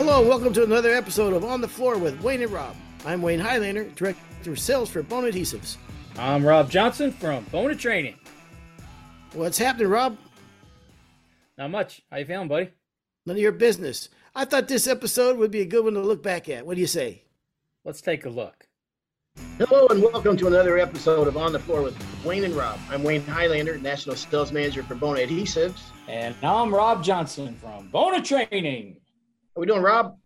Hello, and welcome to another episode of On the Floor with Wayne and Rob. I'm Wayne Highlander, Director of Sales for Bona Adhesives. I'm Rob Johnson from Bona Training. What's happening, Rob? Not much. How you feeling, buddy? None of your business. I thought this episode would be a good one to look back at. What do you say? Let's take a look. Hello, and welcome to another episode of On the Floor with Wayne and Rob. I'm Wayne Highlander, National Sales Manager for Bona Adhesives. And I'm Rob Johnson from Bona Training. How we doing, Rob?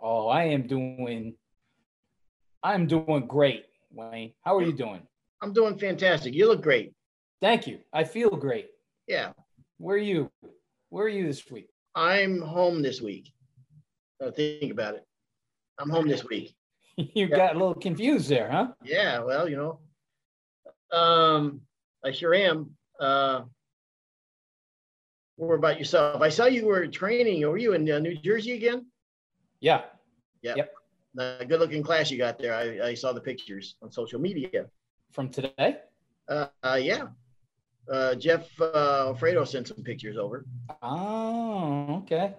Oh, I am doing I'm doing great, Wayne. How are you doing? I'm doing fantastic. You look great. Thank you. I feel great. Yeah. Where are you? Where are you this week? I'm home this week. Uh, think about it. I'm home this week. you yeah. got a little confused there, huh? Yeah, well, you know. Um, I sure am. Uh what about yourself? I saw you were training. Were you in uh, New Jersey again? Yeah. Yeah. Yep. The good looking class you got there. I, I saw the pictures on social media. From today? Uh, uh yeah. Uh, Jeff uh, Alfredo sent some pictures over. Oh, okay.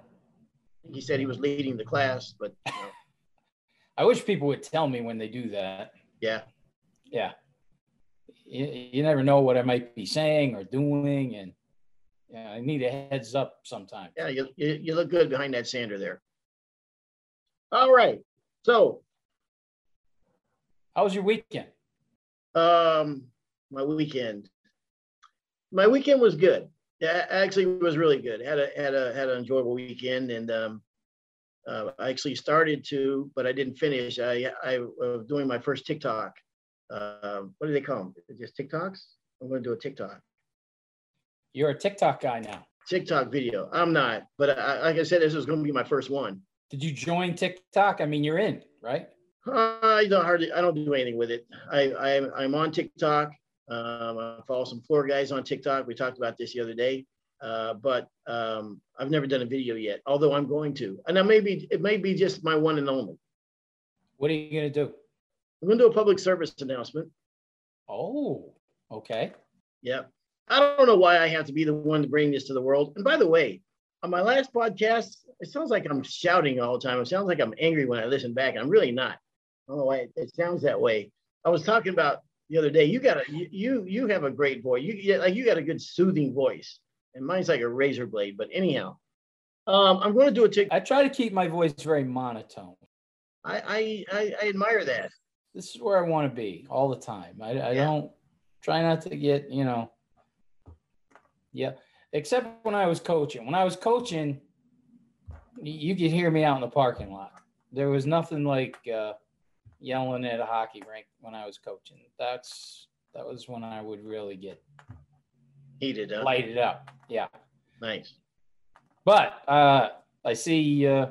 He said he was leading the class, but you know. I wish people would tell me when they do that. Yeah. Yeah. You, you never know what I might be saying or doing, and yeah, I need a heads up sometime. Yeah, you, you, you look good behind that sander there. All right. So, how was your weekend? Um, my weekend. My weekend was good. Yeah, actually, it was really good. Had a had a had an enjoyable weekend, and um, uh, I actually started to, but I didn't finish. I I was doing my first TikTok. Uh, what do they call them? Just TikToks. I'm going to do a TikTok. You're a TikTok guy now. TikTok video. I'm not, but I, like I said, this is going to be my first one. Did you join TikTok? I mean, you're in, right? I don't hardly. I don't do anything with it. I, I I'm on TikTok. Um, I follow some floor guys on TikTok. We talked about this the other day, uh, but um, I've never done a video yet. Although I'm going to, and I may be. It may be just my one and only. What are you going to do? I'm going to do a public service announcement. Oh, okay. Yep. I don't know why I have to be the one to bring this to the world. And by the way, on my last podcast, it sounds like I'm shouting all the time. It sounds like I'm angry when I listen back. I'm really not. I don't know why it, sounds that way. I was talking about the other day. You got a you you have a great voice. You like you got a good soothing voice, and mine's like a razor blade. But anyhow, um, I'm going to do a tick. I try to keep my voice very monotone. I I I, I admire that. This is where I want to be all the time. I, I yeah. don't try not to get you know yeah, except when I was coaching. When I was coaching, you could hear me out in the parking lot. There was nothing like uh, yelling at a hockey rink when I was coaching. That's that was when I would really get heated up, lighted up. Yeah, nice. But uh, I see uh,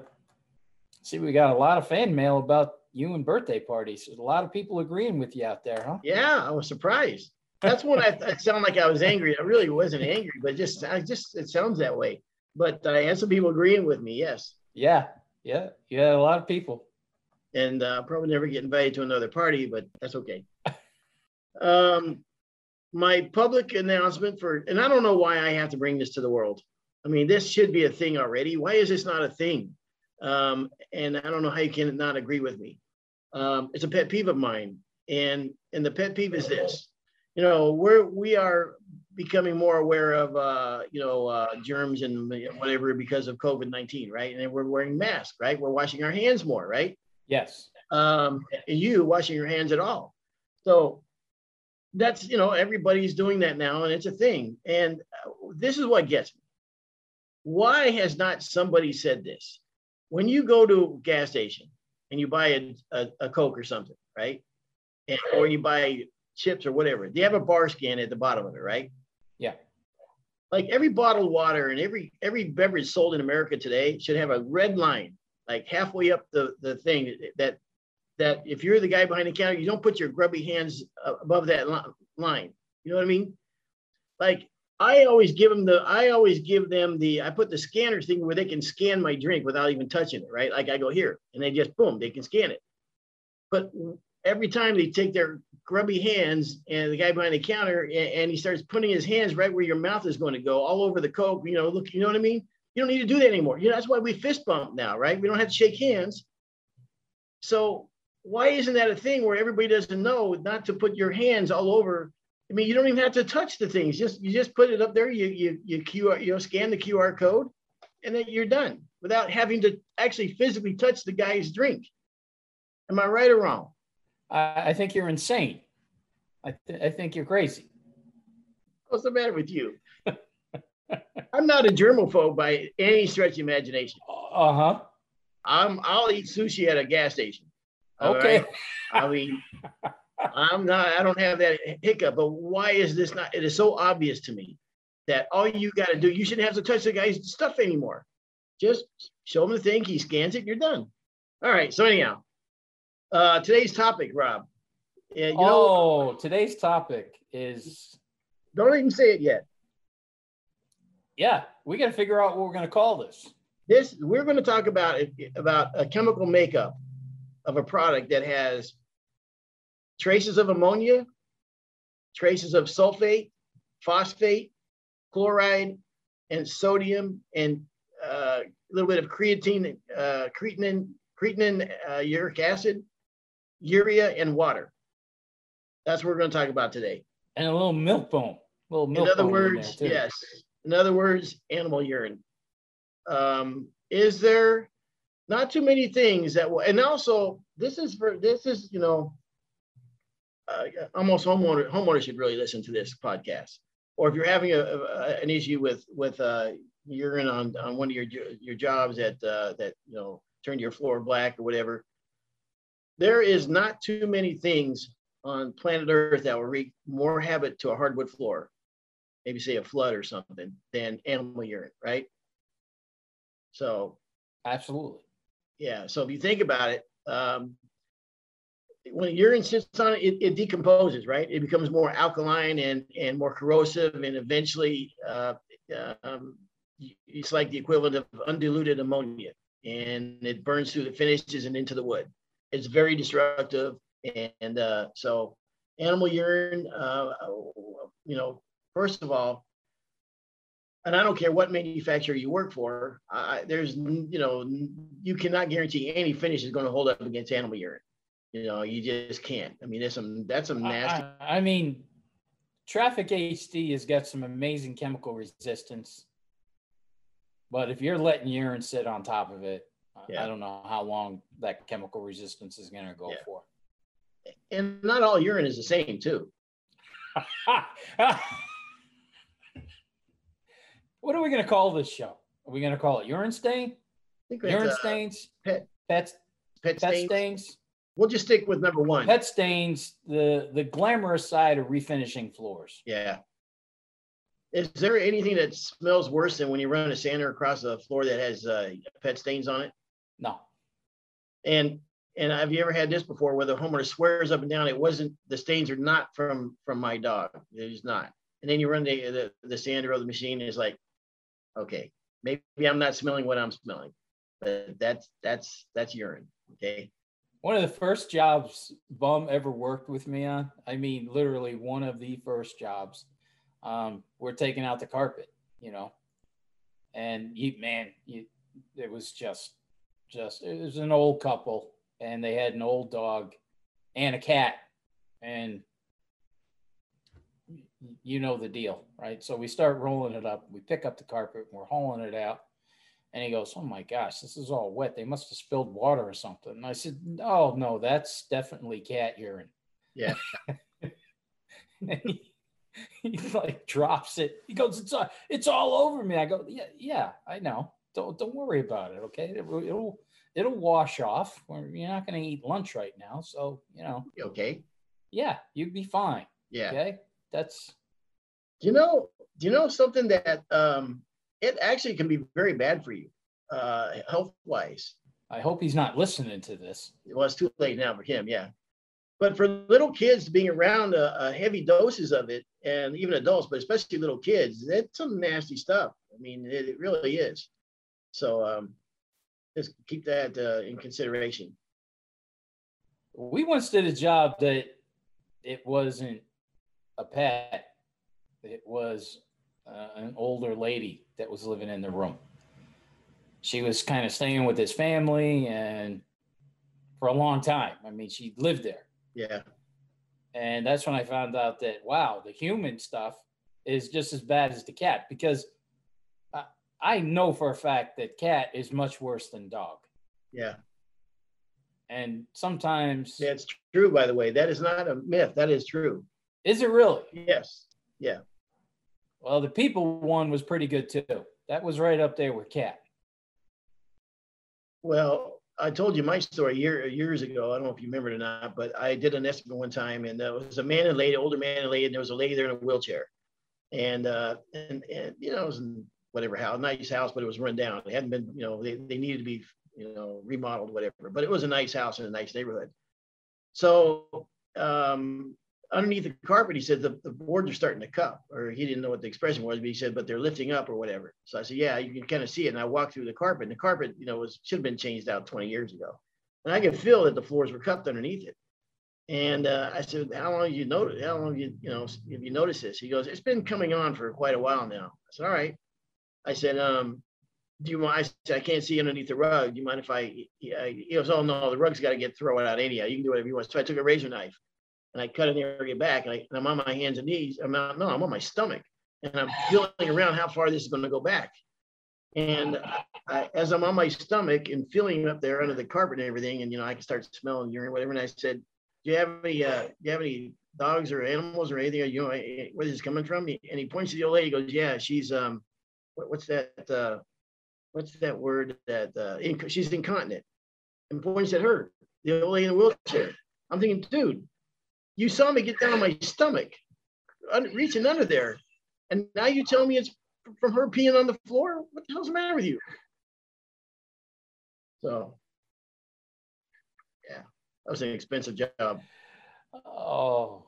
see we got a lot of fan mail about you and birthday parties. There's a lot of people agreeing with you out there, huh? Yeah, I was surprised. That's when I, I sound like I was angry. I really wasn't angry, but just I just it sounds that way. But I had some people agreeing with me. Yes. Yeah, yeah, you had a lot of people. And uh, probably never get invited to another party, but that's okay. um, my public announcement for, and I don't know why I have to bring this to the world. I mean, this should be a thing already. Why is this not a thing? Um, and I don't know how you can not agree with me. Um, it's a pet peeve of mine, and and the pet peeve is this: you know, we're we are becoming more aware of uh, you know uh, germs and whatever because of COVID nineteen, right? And we're wearing masks, right? We're washing our hands more, right? Yes. Um, and you washing your hands at all. So that's you know everybody's doing that now, and it's a thing. And uh, this is what gets me. Why has not somebody said this? When you go to a gas station and you buy a, a, a Coke or something, right? And, or you buy chips or whatever. They have a bar scan at the bottom of it, right? Yeah. Like every bottled water and every every beverage sold in America today should have a red line, like halfway up the the thing that that if you're the guy behind the counter, you don't put your grubby hands above that line. You know what I mean? Like I always give them the I always give them the I put the scanner thing where they can scan my drink without even touching it, right? Like I go here and they just boom, they can scan it. But every time they take their grubby hands and the guy behind the counter and, and, he starts putting his hands right where your mouth is going to go all over the coke you know look you know what i mean You don't need to do that anymore. You know, that's why we fist bump now, right? We don't have to shake hands. So why isn't that a thing where everybody doesn't know not to put your hands all over? I mean, you don't even have to touch the things. Just you just put it up there. You you you QR you know scan the QR code, and then you're done without having to actually physically touch the guy's drink. Am I right or wrong? I, I think you're insane. I, th- I think you're crazy. What's the matter with you? I'm not a germaphobe by any stretch of imagination. Uh huh. I'm I'll eat sushi at a gas station. Okay. right? I mean, I'm not. I don't have that hiccup. But why is this not? It is so obvious to me that all you got to do, you shouldn't have to touch the guy's stuff anymore. Just show him the thing. He scans it. You're done. All right. So anyhow, uh, today's topic, Rob. Yeah, you know, oh, today's topic is don't even say it yet. yeah, we got to figure out what we're going to call this. this we're going to talk about about a chemical makeup of a product that has traces of ammonia, traces of sulfate, phosphate, chloride, and sodium, and uh, a little bit of creatine, uh, creatinine, creatinine, uh, uric acid, urea, and water. That's what we're going to talk about today. And a little milk bone. A little milk In other in words, there, yes. In other words, animal urine. Um, is there not too many things that will, and also this is for this is you know, uh, almost homeowner homeowners should really listen to this podcast. Or if you're having a, a an issue with with uh, urine on on one of your your jobs that uh, that you know turned your floor black or whatever, there is not too many things on planet Earth that will wreak more havoc to a hardwood floor maybe say a flood or something than animal urine, right? So Absolutely. yeah, so if you think about it, um, when urine sits on it, it, it decomposes, right? It becomes more alkaline and and more corrosive, and eventually, uh, um, it's like the equivalent of undiluted ammonia, and it burns through the finishes and into the wood. It's very destructive, and uh, so animal urine, uh, you know, first of all, and I don't care what manufacturer you work for, I, there's, you know, you cannot guarantee any finish is going to hold up against animal urine. You know, you just can't. I mean, there's some, that's some nasty. I, I mean, Traffic HD has got some amazing chemical resistance. But if you're letting urine sit on top of it, Yeah. I don't know how long that chemical resistance is going to go Yeah. for. and not all urine is the same too. what are we going to call this show? Are we going to call it urine stain? Think Urine uh, stains? pet- Pet, pet pet stains. stains? We'll just stick with number one. Pet stains, the, the glamorous side of refinishing floors. Yeah. Is there anything that smells worse than when you run a sander across a floor that has uh, pet stains on it? No. And and have you ever had this before where the homeowner swears up and down it wasn't the stains are not from from my dog. It is not. And then you run the the, the sander or the machine is like, okay, maybe I'm not smelling what I'm smelling, but that's that's that's urine. Okay. One of the first jobs Bum ever worked with me on, I mean, literally one of the first jobs, um, we're taking out the carpet, you know, and you, man, you, it was just, just, it was an old couple and they had an old dog and a cat and you know the deal, right? So we start rolling it up. We pick up the carpet, and we're hauling it out. And he goes, Oh my gosh, this is all wet. They must have spilled water or something. And I said, Oh, no, that's definitely cat urine. Yeah. and he, he like drops it. He goes, It's all, it's all over me. I go, Yeah, yeah, I know. Don't don't worry about it. Okay. It, will it'll it'll wash off. You're not gonna eat lunch right now. So, you know, Okay. yeah, you'd be fine. Yeah. Okay. That's Do you know? Do you know something that um, it actually can be very bad for you, uh, health wise. I hope he's not listening to this. Well, it's too late now for him, yeah. But for little kids being around uh, uh, heavy doses of it, and even adults, but especially little kids, that's some nasty stuff. I mean, it, it really is. So um, just keep that uh, in consideration. We once did a job that it wasn't a pet, it was uh, an older lady that was living in the room. she was kind of staying with his family and for a long time. I mean, she lived there. Yeah. And that's when I found out that, wow, the human stuff is just as bad as the cat because I, know for a fact that cat is much worse than dog. Yeah. And sometimes. That's true, by the way. That is not a myth. That is true. Is it really? Yes. Yeah. Well, the people one was pretty good too. That was right up there with cat. Well, I told you my story year, years ago. I don't know if you remember it or not, but I did an estimate one time, and there was a man and lady, older man and lady, and there was a lady there in a wheelchair, and uh, and and you know, it was whatever house, nice house, but it was run down. It hadn't been, you know, they, they needed to be, you know, remodeled, whatever. But it was a nice house in a nice neighborhood. So um, underneath the carpet, he said the, the boards are starting to cup, or he didn't know what the expression was, but he said, but they're lifting up or whatever. So I said, yeah, you can kind of see it. And I walked through the carpet, and the carpet, you know, was should have been changed out 20 years ago. And I could feel that the floors were cupped underneath it. And uh, I said, how long you notice? How long you, you know, have you noticed this? He goes, it's been coming on for quite a while now. I said, all right. I said, um, do you mind? I said, I can't see underneath the rug. Do you mind if I, he goes, oh no, the rug's got to get thrown out anyhow. You can do whatever you want. So I took a razor knife and I cut an area back, and, I, I'm on my hands and knees. I'm not, no, I'm on my stomach, and I'm feeling around how far this is going to go back. And I, as I'm on my stomach and feeling up there under the carpet and everything, and you know, I can start smelling urine, whatever. And I said, "Do you have any? Uh, do you have any dogs or animals or anything? You know, where this is coming from?" And he points to the old lady. He goes, "Yeah, she's um, what, what's that? Uh, what's that word? That uh, inc- she's incontinent." And points at her, the old lady in the wheelchair. I'm thinking, dude, you saw me get down on my stomach, reaching under there. And now you tell me it's from her peeing on the floor? What the hell's the matter with you? So, yeah, that was an expensive job. Oh,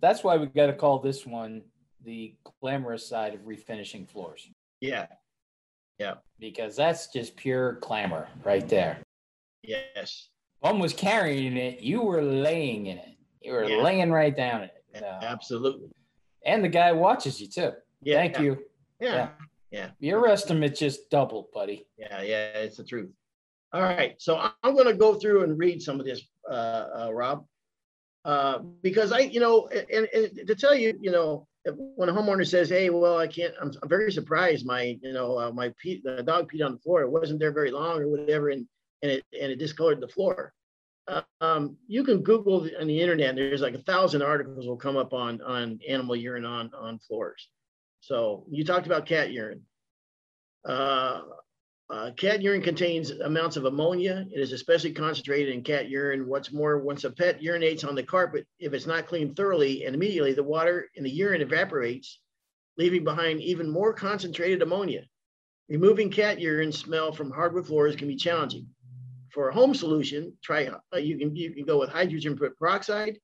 that's why we got to call this one the glamorous side of refinishing floors. Yeah. Yeah. Because that's just pure clamor right there. Yes. One was carrying it, you were laying in it. You were yeah. laying right down it. Absolutely. And the guy watches you too. Yeah. Thank you. Yeah. yeah. Yeah. Your estimate just doubled, buddy. Yeah. Yeah. It's the truth. All right. So I'm going to go through and read some of this, uh, uh, Rob, uh, because I, you know, and, and, to tell you, you know, when a homeowner says, "Hey, well, I can't," I'm, I'm very surprised. My, you know, uh, my pe- the dog peed on the floor. It wasn't there very long or whatever, and and it and it discolored the floor um, you can Google on the internet. There's like a thousand articles will come up on on animal urine on on floors. So you talked about cat urine. Uh, uh, cat urine contains amounts of ammonia. It is especially concentrated in cat urine. What's more, once a pet urinates on the carpet, if it's not cleaned thoroughly and immediately, the water in the urine evaporates, leaving behind even more concentrated ammonia. Removing cat urine smell from hardwood floors can be challenging for a home solution, try uh, you can you can go with hydrogen peroxide,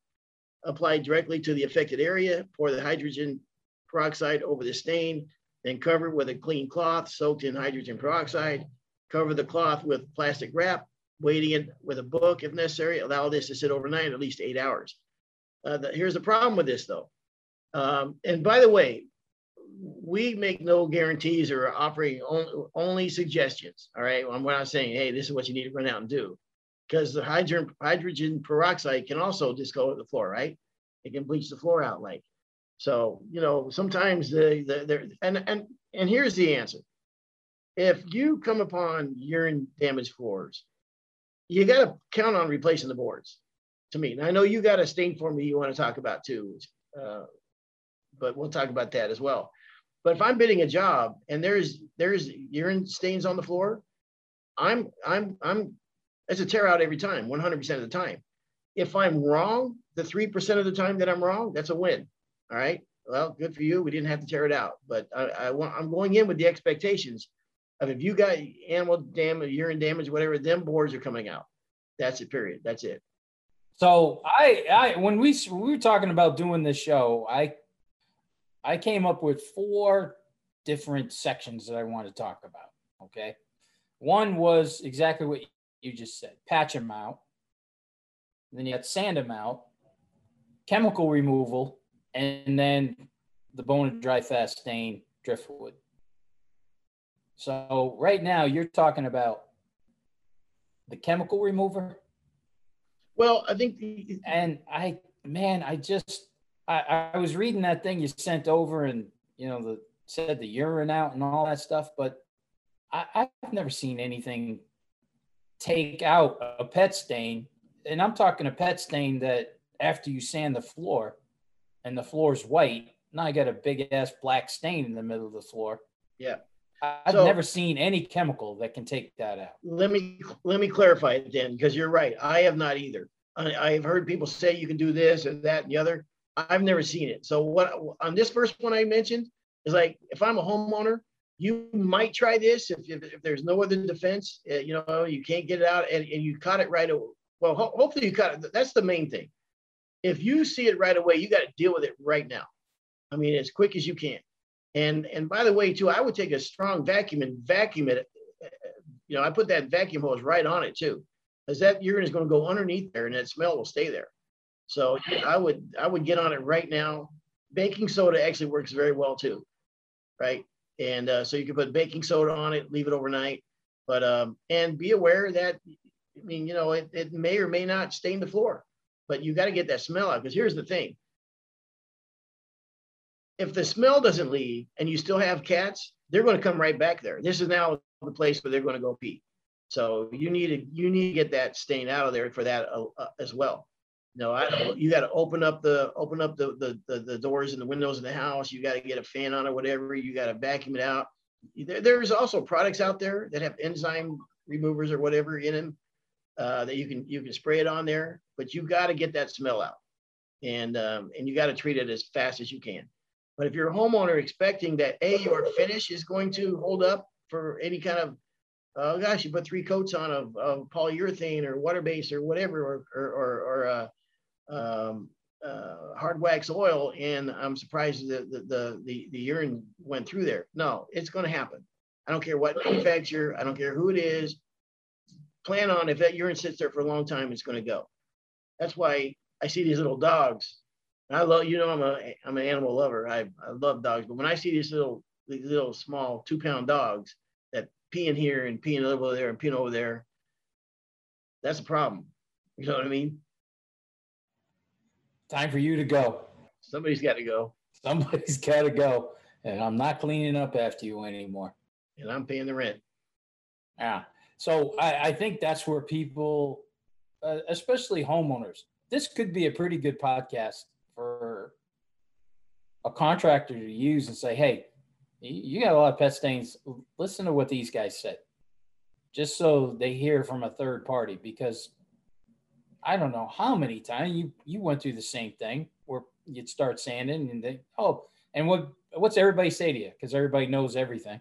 apply directly to the affected area, pour the hydrogen peroxide over the stain, then cover it with a clean cloth soaked in hydrogen peroxide. Cover the cloth with plastic wrap, weighting it with a book if necessary. Allow this to sit overnight, at least eight hours. Uh, the, here's the problem with this though. Um, and by the way, we make no guarantees or operating only, only suggestions. All right. I'm not saying, hey, this is what you need to run out and do. Because the hydrogen, hydrogen peroxide can also discolor the floor, right? It can bleach the floor out like. So, you know, sometimes the, the, and, and, and here's the answer. If you come upon urine damaged floors, you got to count on replacing the boards to me. And I know you got a stain for me you want to talk about too, uh, but we'll talk about that as well. But if I'm bidding a job and there's there's urine stains on the floor, I'm I'm I'm it's a tear out every time, 100% of the time. If I'm wrong, the 3% of the time that I'm wrong, that's a win. All right. Well, good for you. We didn't have to tear it out, but I, I want I'm going in with the expectations of if you got animal damage, urine damage, whatever, them boards are coming out. That's it. Period. That's it. So I, I when we, when we were talking about doing this show, I I came up with four different sections that I want to talk about. Okay. One was exactly what you just said patch them out. Then you got sand them out, chemical removal, and then the Bona DriFast stain driftwood. So right now you're talking about the chemical remover. Well, I think, the, and I, man, I just, I, I was reading that thing you sent over, and you know, the said the urine out and all that stuff, but I, I've never seen anything take out a pet stain, and I'm talking a pet stain that after you sand the floor, and the floor's white, now I got a big ass black stain in the middle of the floor. yeah. I've So- never seen any chemical that can take that out. Let me, let me clarify it then, because you're right. I have not either. I, I've heard people say you can do this or that and the other. I've never seen it. So what, on this first one I mentioned, is like, if I'm a homeowner, you might try this if, if, if there's no other defense, uh, you know, you can't get it out and, and you caught it right away. Well, ho- hopefully you caught it. That's the main thing. If you see it right away, you got to deal with it right now. I mean, as quick as you can. And, and by the way, too, I would take a strong vacuum and vacuum it. You know, I put that vacuum hose right on it too, because that urine is going to go underneath there and that smell will stay there. So I would, I would get on it right now. Baking soda actually works very well too, right? And uh, so you can put baking soda on it, leave it overnight. But um, and be aware that, I mean, you know, it, it may or may not stain the floor, but you got to get that smell out. Because here's the thing: if the smell doesn't leave and you still have cats, they're going to come right back there. This is now the place where they're going to go pee. So you need to you need to get that stain out of there for that uh, uh, as well. No, I you got to open up the open up the, the the the doors and the windows in the house. You got to get a fan on or whatever. You got to vacuum it out. There, there's also products out there that have enzyme removers or whatever in them uh, that you can you can spray it on there. But you got to get that smell out, and um, and you got to treat it as fast as you can. But if you're a homeowner expecting that a your finish is going to hold up for any kind of oh gosh, you put three coats on of, of polyurethane or water base or whatever, or or or, or uh, um, uh, hard wax oil, and I'm surprised that the, the the the urine went through there. No, it's going to happen. I don't care what manufacturer, I don't care who it is. Plan on if that urine sits there for a long time, it's going to go. That's why I see these little dogs. And I love, you know, I'm a I'm an animal lover. I I love dogs, but when I see these little these little small two pound dogs that peeing here and peeing over there and peeing over there, that's a problem. You know what I mean? Time for you to go. Somebody's got to go, Somebody's got to go. And I'm not cleaning up after you anymore. and I'm paying the rent. Yeah. So I, I think that's where people, uh, especially homeowners, this could be a pretty good podcast for a contractor to use and say, hey, you got a lot of pet stains. Listen to what these guys said, just so they hear from a third party. Because I don't know how many times you you went through the same thing where you'd start sanding and they oh and what what's everybody say to you because everybody knows everything.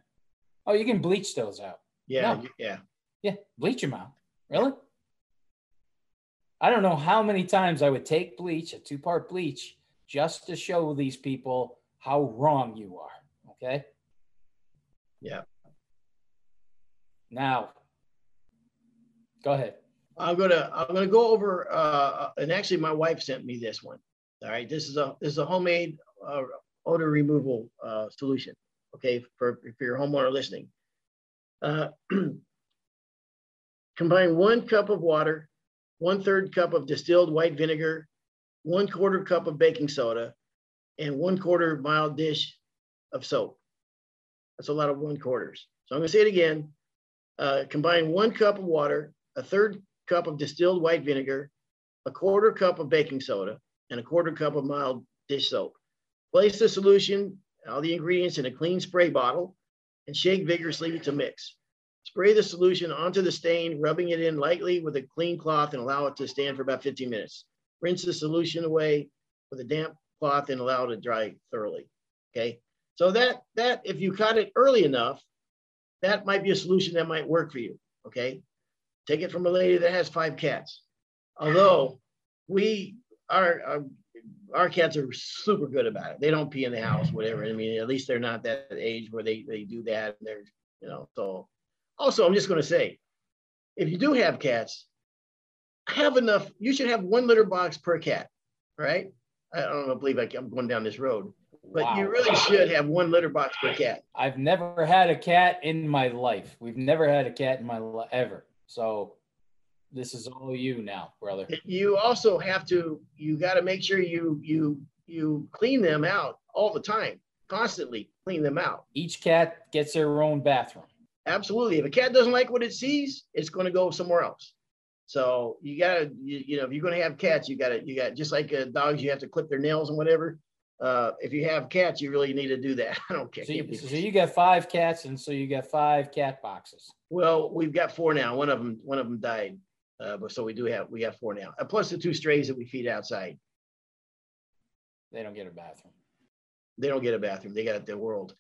Oh, you can bleach those out. Yeah, No. yeah. Yeah, bleach them out. Really? I don't know how many times I would take bleach, a two part bleach, just to show these people how wrong you are. Okay. Yeah. Now, go ahead. I'm gonna I'm gonna go over uh, and actually my wife sent me this one. All right, this is a this is a homemade uh, odor removal uh, solution. Okay, for for your homeowner listening. Uh, combine one cup of water, one third cup of distilled white vinegar, one quarter cup of baking soda, and one quarter mild dish of soap. That's a lot of one quarters. So I'm gonna say it again. Uh, combine one cup of water, a third cup of distilled white vinegar, a quarter cup of baking soda, and a quarter cup of mild dish soap. Place the solution, all the ingredients in a clean spray bottle, and shake vigorously to mix. Spray the solution onto the stain, rubbing it in lightly with a clean cloth and allow it to stand for about 15 minutes. Rinse the solution away with a damp cloth and allow it to dry thoroughly. Okay. So that that if you caught it early enough, that might be a solution that might work for you. Okay. Take it from a lady that has five cats. Although we our our, our cats are super good about it. They don't pee in the house, whatever. I mean, at least they're not that age where they they do that. And they're you know. So also, I'm just going to say, if you do have cats, have enough. You should have one litter box per cat, right? I don't believe I, I'm going down this road. But Wow. you really should have one litter box per cat. I've never had a cat in my life. We've never had a cat in my life ever. So this is all you now, brother. You also have to, you got to make sure you, you, you clean them out all the time, constantly clean them out. Each cat gets their own bathroom. Absolutely. If a cat doesn't like what it sees, it's going to go somewhere else. So you gotta, you, you know, if you're going to have cats, you gotta, you got just like uh, dogs, you have to clip their nails and whatever. Uh, if you have cats, you really need to do that. I don't care. So you, so you got five cats, and so you got five cat boxes. Well, we've got four now. One of them, one of them died. Uh, but so we do have, we have four now. Uh, plus the two strays that we feed outside. They don't get a bathroom. They don't get a bathroom. They got their world.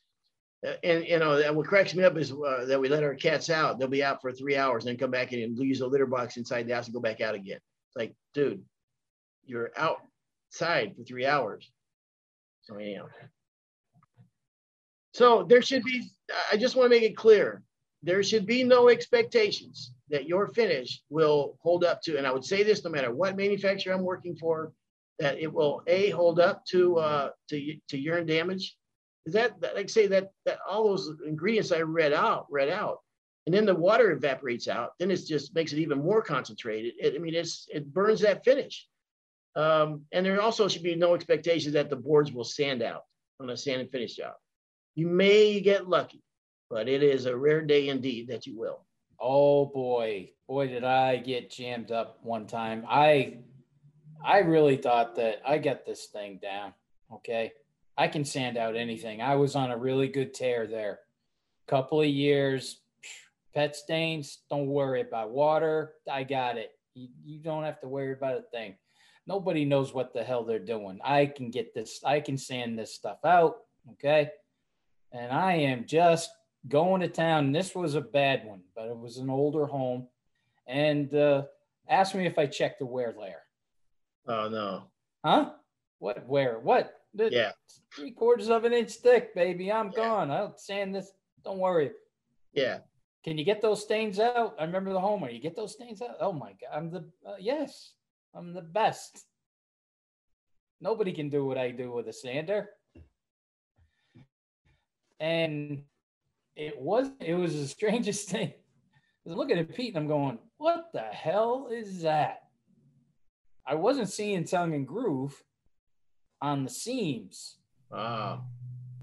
And you know, that what cracks me up is uh, that we let our cats out. They'll be out for three hours and then come back in and use the litter box inside the house and go back out again. It's like, dude, you're outside for three hours. So anyhow. So there should be, I just want to make it clear, there should be no expectations that your finish will hold up to, and I would say this no matter what manufacturer I'm working for, that it will a hold up to uh, to to urine damage. That, that like say that that all those ingredients I read out read out, and then the water evaporates out, then it just makes it even more concentrated. It, I mean, it's it burns that finish. Um, and there also should be no expectation that the boards will sand out on a sand and finish job. You may get lucky, but it is a rare day indeed that you will. Oh boy, boy, did I get jammed up one time. I I really thought that I got this thing down. Okay. I can sand out anything. I was on a really good tear there. Couple of years, pet stains, don't worry about water. I got it. You, you don't have to worry about a thing. Nobody knows what the hell they're doing. I can get this, I can sand this stuff out. Okay. And I am just going to town. This was a bad one, but it was an older home. And uh, asked me if I checked the wear layer. Oh no. Huh? What wear? What? Yeah. Three quarters of an inch thick, baby. I'm Yeah. gone. I'll sand this. Don't worry. Yeah. Can you get those stains out? I remember the homer. You get those stains out? Oh my god! I'm the uh, yes. I'm the best. Nobody can do what I do with a sander. And it was it was the strangest thing. I was looking at Pete and I'm going, what the hell is that? I wasn't seeing tongue and groove on the seams. Ah.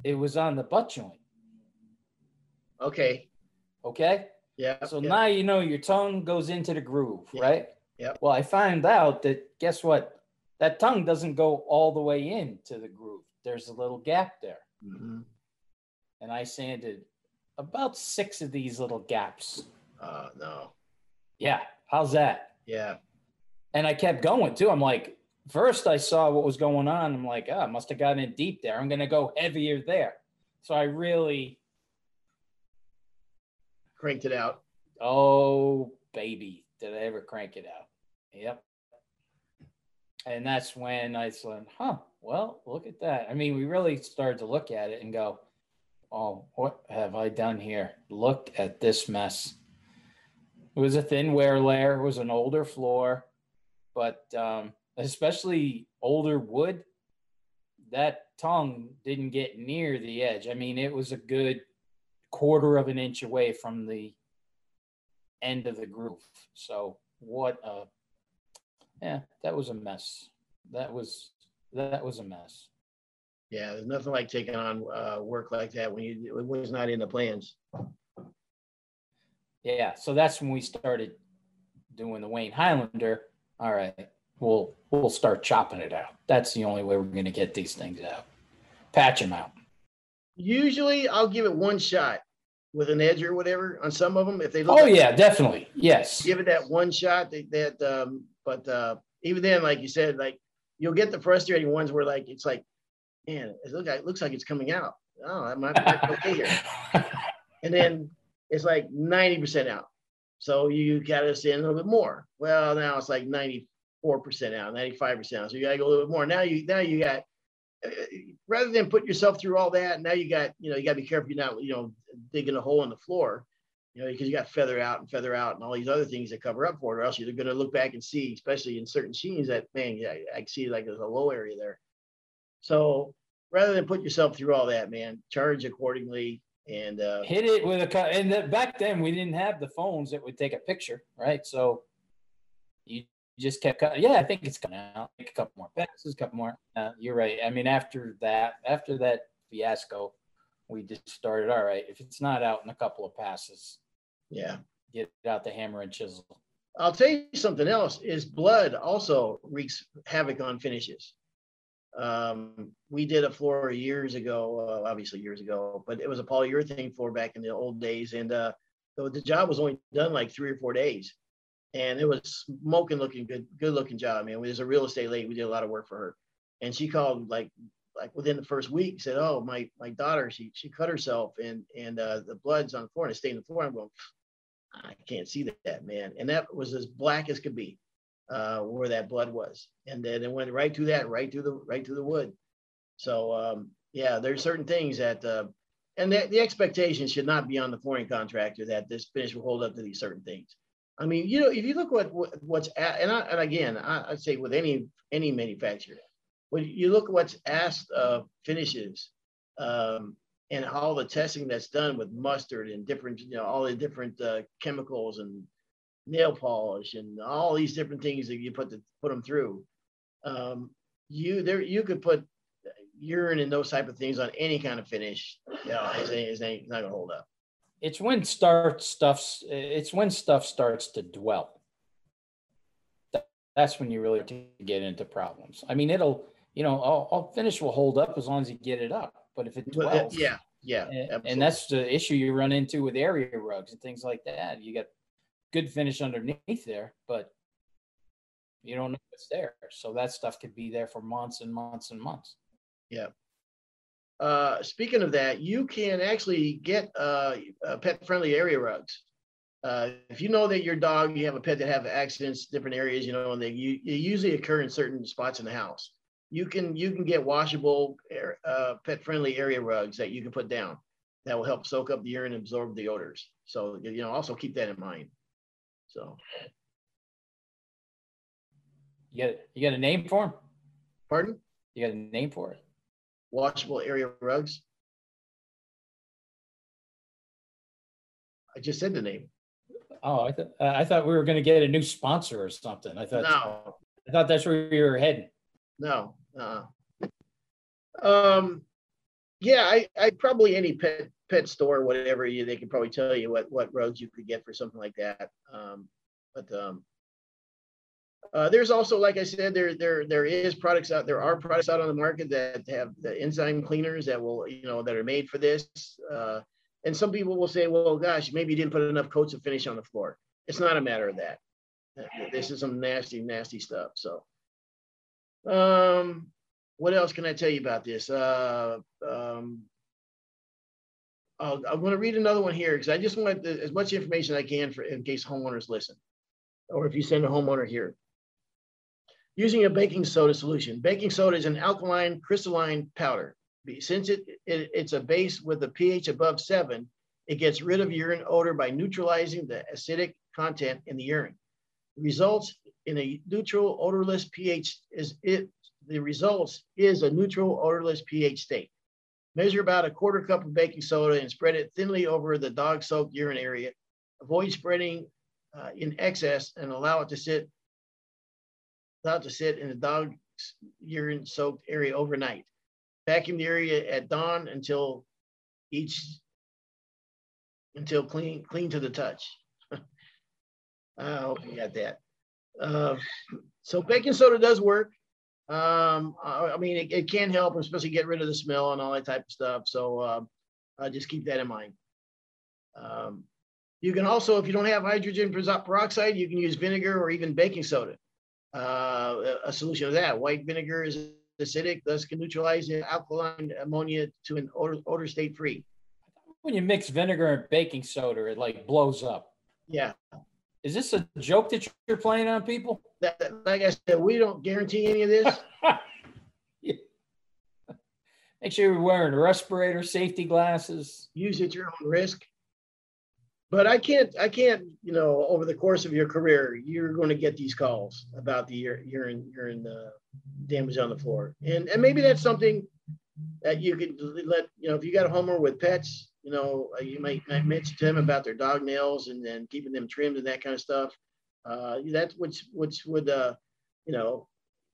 It was on the butt joint. Okay. Okay. Yeah. So yeah. now you know your tongue goes into the groove, Yeah. right? Yep. Well, I found out that guess what? That tongue doesn't go all the way into the groove. There's a little gap there. Mhm. And I sanded about six of these little gaps. Uh, no. Yeah. How's that? Yeah. And I kept going too. I'm like, first I saw what was going on. I'm like, oh, I must have gotten in deep there. I'm going to go heavier there. So I really, Cranked it out. oh, baby, did I ever crank it out? Yep. And that's when I said, huh, well, look at that. I mean, we really started to look at it and go, oh, what have I done here? Look at this mess. It was a thin wear layer, it was an older floor, but um, especially older wood, that tongue didn't get near the edge. I mean, it was a good quarter of an inch away from the end of the groove. So what a yeah, that was a mess. That was that was a mess. Yeah. There's nothing like taking on uh, work like that when you it was not in the plans. Yeah, so that's when we started doing the Wayne Highlander. All right, we'll we'll start chopping it out. That's the only way we're going to get these things out. Patch them out. Usually, I'll give it one shot with an edge or whatever on some of them if they look. Oh like- yeah, definitely. Yes. Give it that one shot. That, that um, but uh, even then, like you said, like you'll get the frustrating ones where like it's like, man, it looks like it looks like it's coming out. Oh, that might be okay here. and then it's like 90% out. So you got to sand a little bit more. Well, now it's like 94% out, 95% out. So you got to go a little bit more. Now you now you got uh, rather than put yourself through all that, now you got, you know, you got to be careful you're not, you know, digging a hole in the floor, you know, because you got feather out and feather out and all these other things that cover up for it, or else you're going to look back and see, especially in certain scenes that man, yeah, I see like there's a low area there. So rather than put yourself through all that, man, charge accordingly and uh, hit it with a cut. And the, back then we didn't have the phones that would take a picture, right? So you just kept cutting. Yeah, I think it's coming out. Make a couple more passes, a couple more. Uh, you're right. I mean, after that, after that fiasco, we just started. All right, if it's not out in a couple of passes, yeah, get out the hammer and chisel. I'll tell you something else. Is blood also wreaks havoc on finishes. Um, we did a floor years ago, uh, obviously years ago, but it was a polyurethane floor back in the old days, and uh, the, the job was only done like three or four days, and it was smoking looking good, good looking job. man. it was a real estate lady. We did a lot of work for her, and she called like like within the first week said, "Oh, my my daughter, she she cut herself, and and uh, the blood's on the floor, and it stayed on the floor." I'm going, I can't see that, man, and that was as black as could be uh, where that blood was, and then it went right through that, right through the right through the wood. So um, yeah, there's certain things that, uh, and the expectation should not be on the flooring contractor that this finish will hold up to these certain things. I mean, you know, if you look what, what what's at, and I, and again, I, I'd say with any any manufacturer, when you look at what's asked of finishes, um, and all the testing that's done with mustard and different, you know, all the different uh, chemicals and nail polish and all these different things that you put the put them through. Um, you there you could put urine and those type of things on any kind of finish. You know, it's, it's, it's not gonna hold up. It's when start stuffs. It's when stuff starts to dwell. That's when you really get into problems. I mean, it'll you know, all, all finish will hold up as long as you get it up. But if it dwells, yeah, yeah, and, and, that's the issue you run into with area rugs and things like that. You get good finish underneath there, but you don't know it's there. So that stuff could be there for months and months and months. Yeah. Uh, speaking of that, you can actually get uh, uh, pet-friendly area rugs. Uh, if you know that your dog, you have a pet that have accidents, different areas, you know, and they you, they usually occur in certain spots in the house. You can you can get washable, uh, pet-friendly area rugs that you can put down that will help soak up the urine and absorb the odors. So you know, also keep that in mind. So you got you got a name for him? Pardon? You got a name for it? Washable area rugs. I just said the name. Oh, I thought uh, I thought we were going to get a new sponsor or something. I thought no. I thought that's where you were heading. No. Uh, um, yeah, I, I probably any pet pet store, whatever you, they can probably tell you what what rugs you could get for something like that. Um, but um, uh, there's also, like I said, there there there is products out. There are products out on the market that have the enzyme cleaners that will, you know, that are made for this. Uh, and some people will say, well, gosh, maybe you didn't put enough coats of finish on the floor. It's not a matter of that. This is some nasty, nasty stuff. So, um, what else can I tell you about this? Uh, um, uh, I'm going to read another one here because I just want as much information I can for in case homeowners listen, or if you send a homeowner here. Using a baking soda solution. Baking soda is an alkaline crystalline powder. Since it, it it's a base with a pH above seven, it gets rid of urine odor by neutralizing the acidic content in the urine. The results in a neutral odorless pH is it. The results is a neutral odorless pH state. Measure about a quarter cup of baking soda and spread it thinly over the dog soaked urine area. Avoid spreading uh, in excess and allow it to sit allow it to sit in the dog's urine soaked area overnight. Vacuum the area at dawn until each until clean clean to the touch. I hope you got that. Uh, so baking soda does work. Um, I, mean, it, it, can help, especially get rid of the smell and all that type of stuff. So uh, uh, just keep that in mind. Um, you can also, if you don't have hydrogen peroxide, you can use vinegar or even baking soda. Uh, a solution of that. White vinegar is acidic, thus can neutralize the alkaline ammonia to an odor, odor state free. When you mix vinegar and baking soda, it like blows up. Yeah. Is this a joke that you're playing on people? That, like I said, we don't guarantee any of this. yeah. Make sure you're wearing a respirator, safety glasses. Use at your own risk. But I can't, I can't, you know, over the course of your career, you're going to get these calls about the urine, urine uh, damage on the floor, and and maybe that's something that you could let you know if you got a homeowner with pets, you know, uh, you might, might mention to them about their dog nails and then keeping them trimmed and that kind of stuff. Uh, that's which which would uh, you know,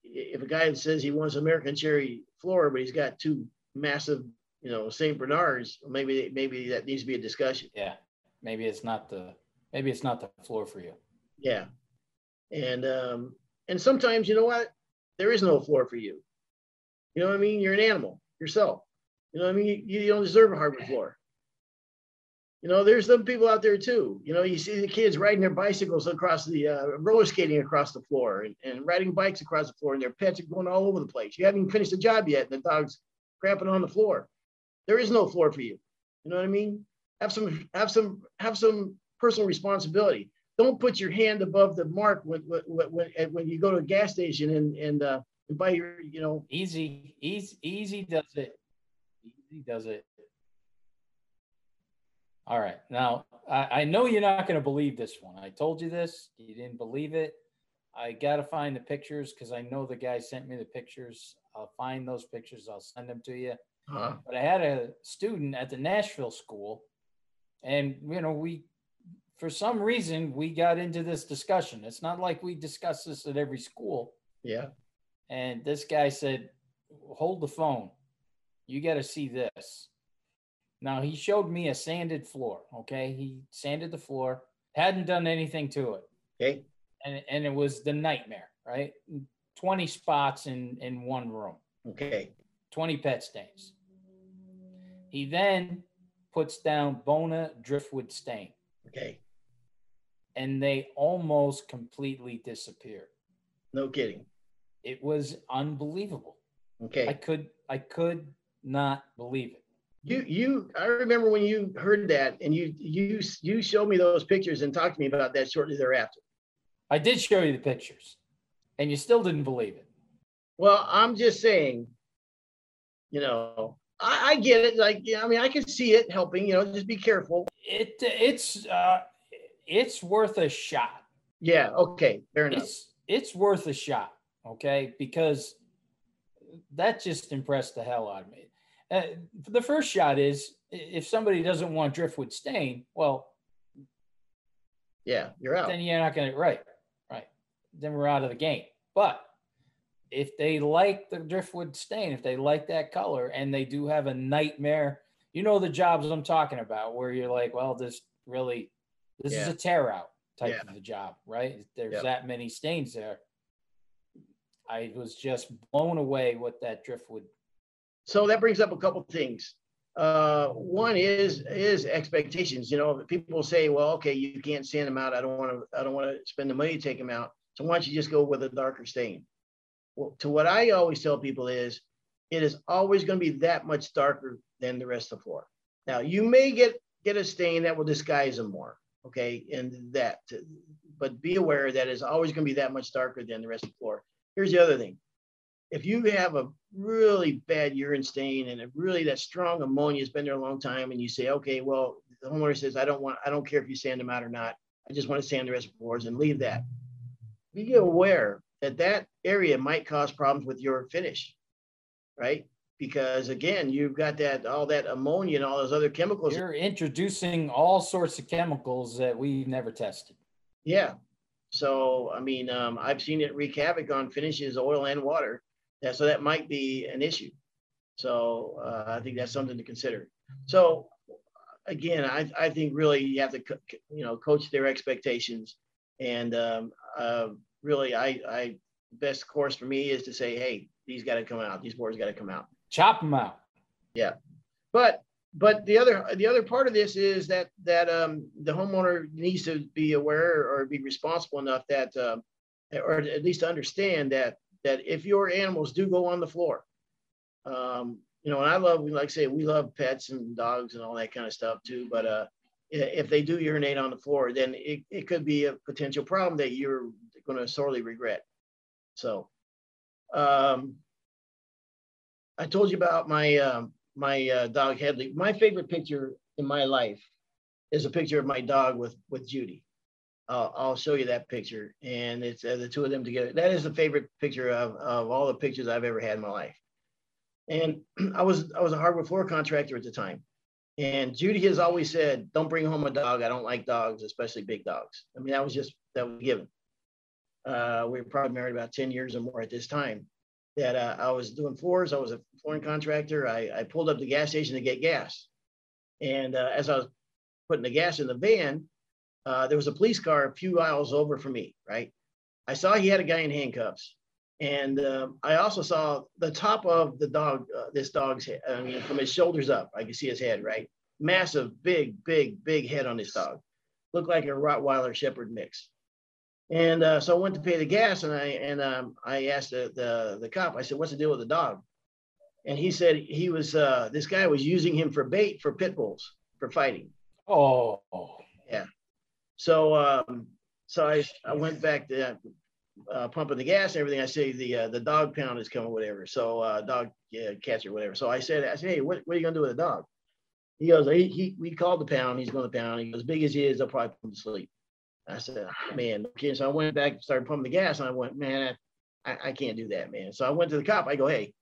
if a guy says he wants American cherry floor, but he's got two massive, you know, Saint Bernards, maybe maybe that needs to be a discussion. Yeah, maybe it's not the maybe it's not the floor for you. Yeah, and um, and sometimes you know what, there is no floor for you. You know what I mean? You're an animal yourself. You know what I mean? You, you don't deserve a hardwood floor. You know, there's some people out there too. You know, you see the kids riding their bicycles across the uh, roller skating across the floor and, and riding bikes across the floor, and their pets are going all over the place. You haven't finished the job yet, and the dog's crapping on the floor. There is no floor for you. You know what I mean? Have some, have some, have some personal responsibility. Don't put your hand above the mark when when when, when you go to a gas station and and, uh, and buy your, you know. Easy, easy, easy does it. Easy does it. All right. Now, I, I know you're not going to believe this one. I told you this. You didn't believe it. I got to find the pictures because I know the guy sent me the pictures. I'll find those pictures. I'll send them to you. Uh-huh. But I had a student at the Nashville school, and, you know, we, for some reason, we got into this discussion. It's not like we discuss this at every school. Yeah. And this guy said, hold the phone. You got to see this. Now he showed me a sanded floor. Okay, he sanded the floor, hadn't done anything to it. Okay. And and it was the nightmare, right? Twenty spots in in one room. Okay. Twenty pet stains. He then puts down Bona driftwood stain. Okay. And they almost completely disappeared. No kidding. It was unbelievable. Okay. I could I could not believe it. You you I remember when you heard that and you you you showed me those pictures and talked to me about that shortly thereafter. I did show you the pictures, and you still didn't believe it. Well, I'm just saying, you know, I, I get it. Like, yeah, I mean, I can see it helping. You know, just be careful. It it's uh, it's worth a shot. Yeah. Okay. Fair enough. It's it's worth a shot. Okay, because that just impressed the hell out of me. Uh, the first shot is if somebody doesn't want driftwood stain, well, yeah, you're out. Then you're not going to right, right. Then we're out of the game. But if they like the driftwood stain, if they like that color, and they do have a nightmare, you know the jobs I'm talking about, where you're like, well, this really, this yeah. is a tear out type yeah. of a job, right? There's yep. that many stains there. I was just blown away with that driftwood so that brings up a couple things. Uh, one is is expectations. You know, people say, "Well, okay, you can't sand them out. I don't want to. I don't want to spend the money to take them out. So why don't you just go with a darker stain?" To what I always tell people is, it is always going to be that much darker than the rest of the floor. Now, you may get get a stain that will disguise them more, okay, and that, but be aware that it's always going to be that much darker than the rest of the floor. Here's the other thing: if you have a really bad urine stain and really that strong ammonia has been there a long time and you say okay well the homeowner says i don't want i don't care if you sand them out or not i just want to sand the reservoirs and leave that be aware that that area might cause problems with your finish right? Because again you've got that all that ammonia and all those other chemicals. You're introducing all sorts of chemicals that we've never tested. Yeah. So i mean um, i've seen it wreak havoc on finishes oil and water. Yeah, so that might be an issue. So uh, I think that's something to consider. So again, I, I think really you have to you know coach their expectations, and um, uh, really I I best course for me is to say, hey, these got to come out. These boards got to come out. Chop them out. Yeah, but but the other the other part of this is that that um, the homeowner needs to be aware or be responsible enough that uh, or at least understand that that if your animals do go on the floor, um, you know, and I love, like I say, we love pets and dogs and all that kind of stuff too. But uh, if they do urinate on the floor, then it, it could be a potential problem that you're going to sorely regret. So, um, I told you about my uh, my uh, dog Headley. My favorite picture in my life is a picture of my dog with with Judy. I'll, I'll show you that picture. And it's uh, the two of them together. That is the favorite picture of, of all the pictures I've ever had in my life. And I was I was a hardwood floor contractor at the time. And Judy has always said, "Don't bring home a dog. I don't like dogs, especially big dogs." I mean, that was just that was given. Uh, we were probably married about ten years or more at this time. That uh, I was doing floors. I was a flooring contractor. I, I pulled up the gas station to get gas, and uh, as I was putting the gas in the van, uh, there was a police car a few aisles over from me. Right, I saw he had a guy in handcuffs, and um, I also saw the top of the dog, uh, this dog's head. I mean, from his shoulders up, I could see his head, right? Massive, big, big, big head on this dog. Looked like a Rottweiler Shepherd mix. And uh, so I went to pay the gas, and I and um, I asked the, the the cop. I said, "What's the deal with the dog?" And he said he was uh, this guy was using him for bait for pit bulls for fighting. Oh, yeah. So um, so I I went back to uh, pumping the gas and everything, I say the uh, the dog pound is coming, whatever. So uh, dog yeah, catcher, whatever. So I said, I said, hey, what, what are you gonna do with a dog? He goes, he, he we called the pound. He's going to pound. He goes, as big as he is, they'll probably put him to sleep. I said, man, okay. So I went back and started pumping the gas, and I went, man, I, I can't do that, man. So I went to the cop. I go, hey,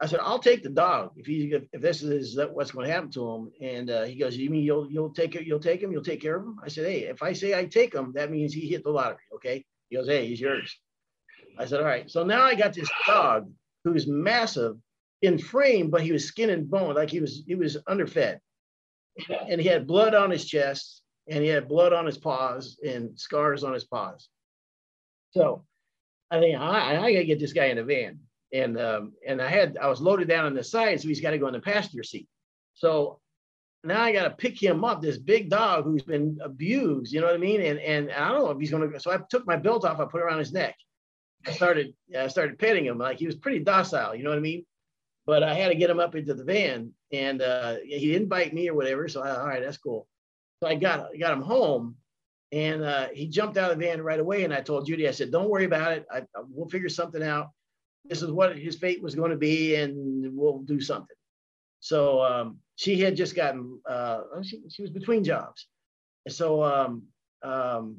I said, I'll take the dog if he if, if this is what's going to happen to him. And uh, he goes, you mean you'll you'll take it, you'll take him, you'll take care of him? I said, hey, if I say I take him, that means he hit the lottery, okay? He goes, hey, he's yours. I said, all right. So now I got this dog who's massive in frame, but he was skin and bone, like he was he was underfed, and he had blood on his chest, and he had blood on his paws and scars on his paws. So I think I, I got to get this guy in a van, and um, and I had I was loaded down on the side, so he's got to go in the passenger seat. So now I got to pick him up, this big dog who's been abused, you know what I mean? And and I don't know if he's going to. So I took my belt off, I put it around his neck, I started I started petting him like he was pretty docile, you know what I mean? But I had to get him up into the van, and uh, he didn't bite me or whatever. So I, all right, that's cool. So I got I got him home, and uh, he jumped out of the van right away. And I told Judy, I said, "Don't worry about it. I, I, we'll figure something out. This is what his fate was going to be, and we'll do something." So um, she had just gotten uh, she, she was between jobs, and so um, um,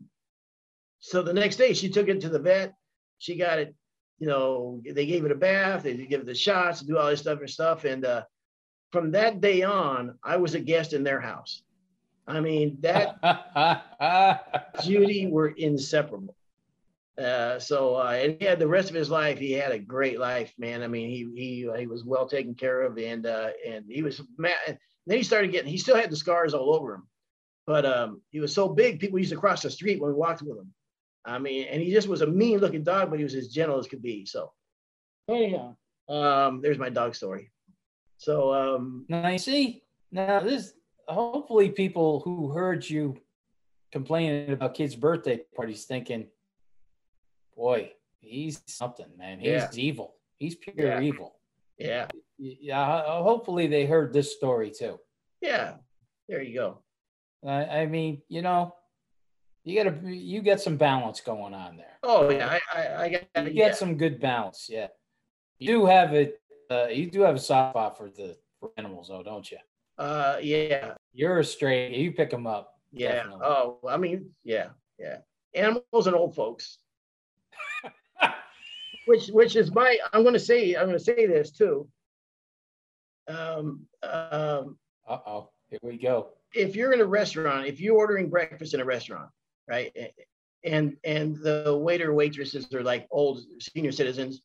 so the next day she took it to the vet she got it, you know, they gave it a bath, they give it the shots, do all this stuff and stuff. And uh, from that day on, I was a guest in their house. I mean, that Judy were inseparable. Uh, so uh, and he had the rest of his life. He had a great life, man. I mean, he he he was well taken care of, and uh, and he was mad. then he started getting. He still had the scars all over him, but um, he was so big. People used to cross the street when we walked with him. I mean, and he just was a mean looking dog, but he was as gentle as could be. So, anyhow, um, there's my dog story. So, um, now you see, now this hopefully people who heard you complaining about kids' birthday parties thinking, boy, he's something, man. He's yeah. evil. He's pure yeah. evil. Yeah. Yeah. Hopefully they heard this story too. Yeah. There you go. I, I mean, you know, you got to you get some balance going on there. Oh yeah, I I, I get you get some good balance. Yeah, you do have it. Uh, you do have a soft spot for the for animals, though, don't you? Uh, yeah. You're a straight. You pick them up. Yeah. Definitely. Oh, I mean, yeah, yeah. Animals and old folks. which which is my. I'm going to say. I'm going to say this too. Um. Um. Uh oh. Here we go. If you're in a restaurant, if you're ordering breakfast in a restaurant, right? And and the waiter waitresses are like old senior citizens.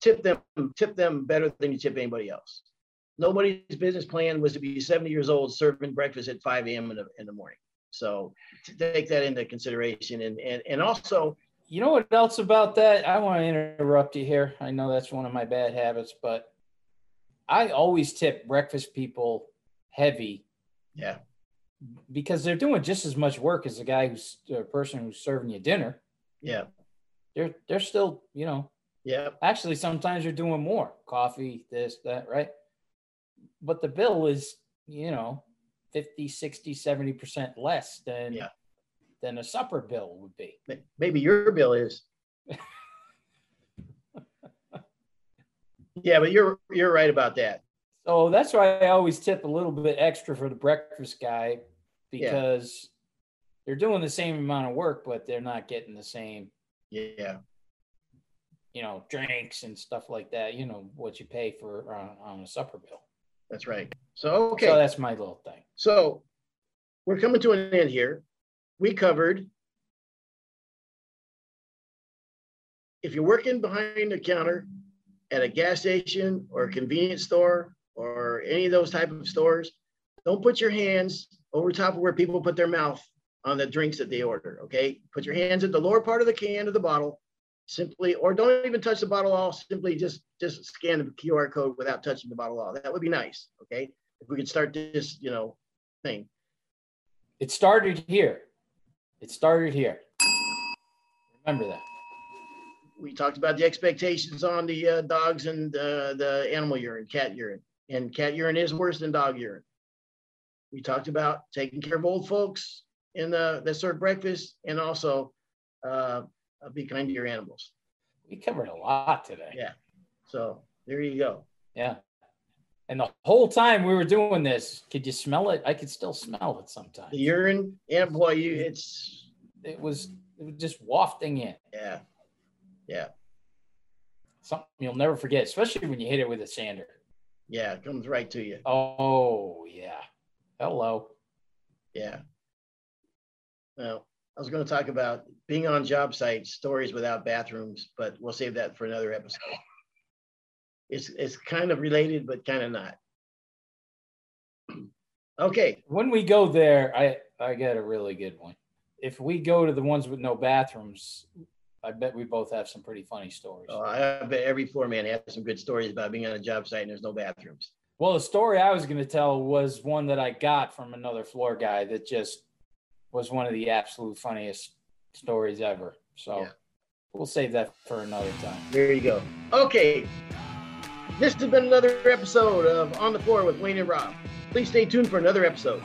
Tip them tip them better than you tip anybody else. Nobody's business plan was to be 70 years old serving breakfast at 5 a.m. in the, in the morning. So take that into consideration. And, and, and also, you know what else about that? I want to interrupt you here. I know that's one of my bad habits, but I always tip breakfast people heavy. Yeah because they're doing just as much work as the guy who's the person who's serving you dinner. Yeah. They're they're still, you know. Yeah. Actually, sometimes you're doing more. Coffee, this, that, right? But the bill is, you know, 50, 60, 70% less than yeah. than a supper bill would be. Maybe your bill is. yeah, but you're you're right about that. So that's why I always tip a little bit extra for the breakfast guy because yeah. they're doing the same amount of work, but they're not getting the same. Yeah. you know, drinks and stuff like that. You know what you pay for on, on a supper bill. That's right. So okay. So that's my little thing. So we're coming to an end here. We covered if you're working behind the counter at a gas station or a convenience store or any of those type of stores, don't put your hands over top of where people put their mouth on the drinks that they order. Okay. Put your hands at the lower part of the can of the bottle simply, or don't even touch the bottle at all, simply just, just scan the QR code without touching the bottle at all. That would be nice. Okay. If we could start this, you know, thing. It started here. It started here. Remember that. We talked about the expectations on the uh, dogs and uh, the animal urine, cat urine, and cat urine is worse than dog urine. We talked about taking care of old folks in the that serve breakfast, and also uh, be kind to your animals. We covered a lot today. Yeah. So there you go. Yeah. And the whole time we were doing this, could you smell it? I could still smell it sometimes. The urine, yeah, boy, you it's it was it was just wafting in. Yeah. Yeah. Something you'll never forget, especially when you hit it with a sander. Yeah, it comes right to you. Oh yeah. Hello. Yeah. Well, I was going to talk about being on job sites, stories without bathrooms, but we'll save that for another episode. It's it's kind of related, but kind of not. Okay. When we go there, I I got a really good one. If we go to the ones with no bathrooms, I bet we both have some pretty funny stories. Oh, I bet every floor man has some good stories about being on a job site and there's no bathrooms. Well, the story I was going to tell was one that I got from another floor guy that just was one of the absolute funniest stories ever. So yeah. we'll save that for another time. There you go. Okay. This has been another episode of On the Floor with Wayne and Rob. Please stay tuned for another episode.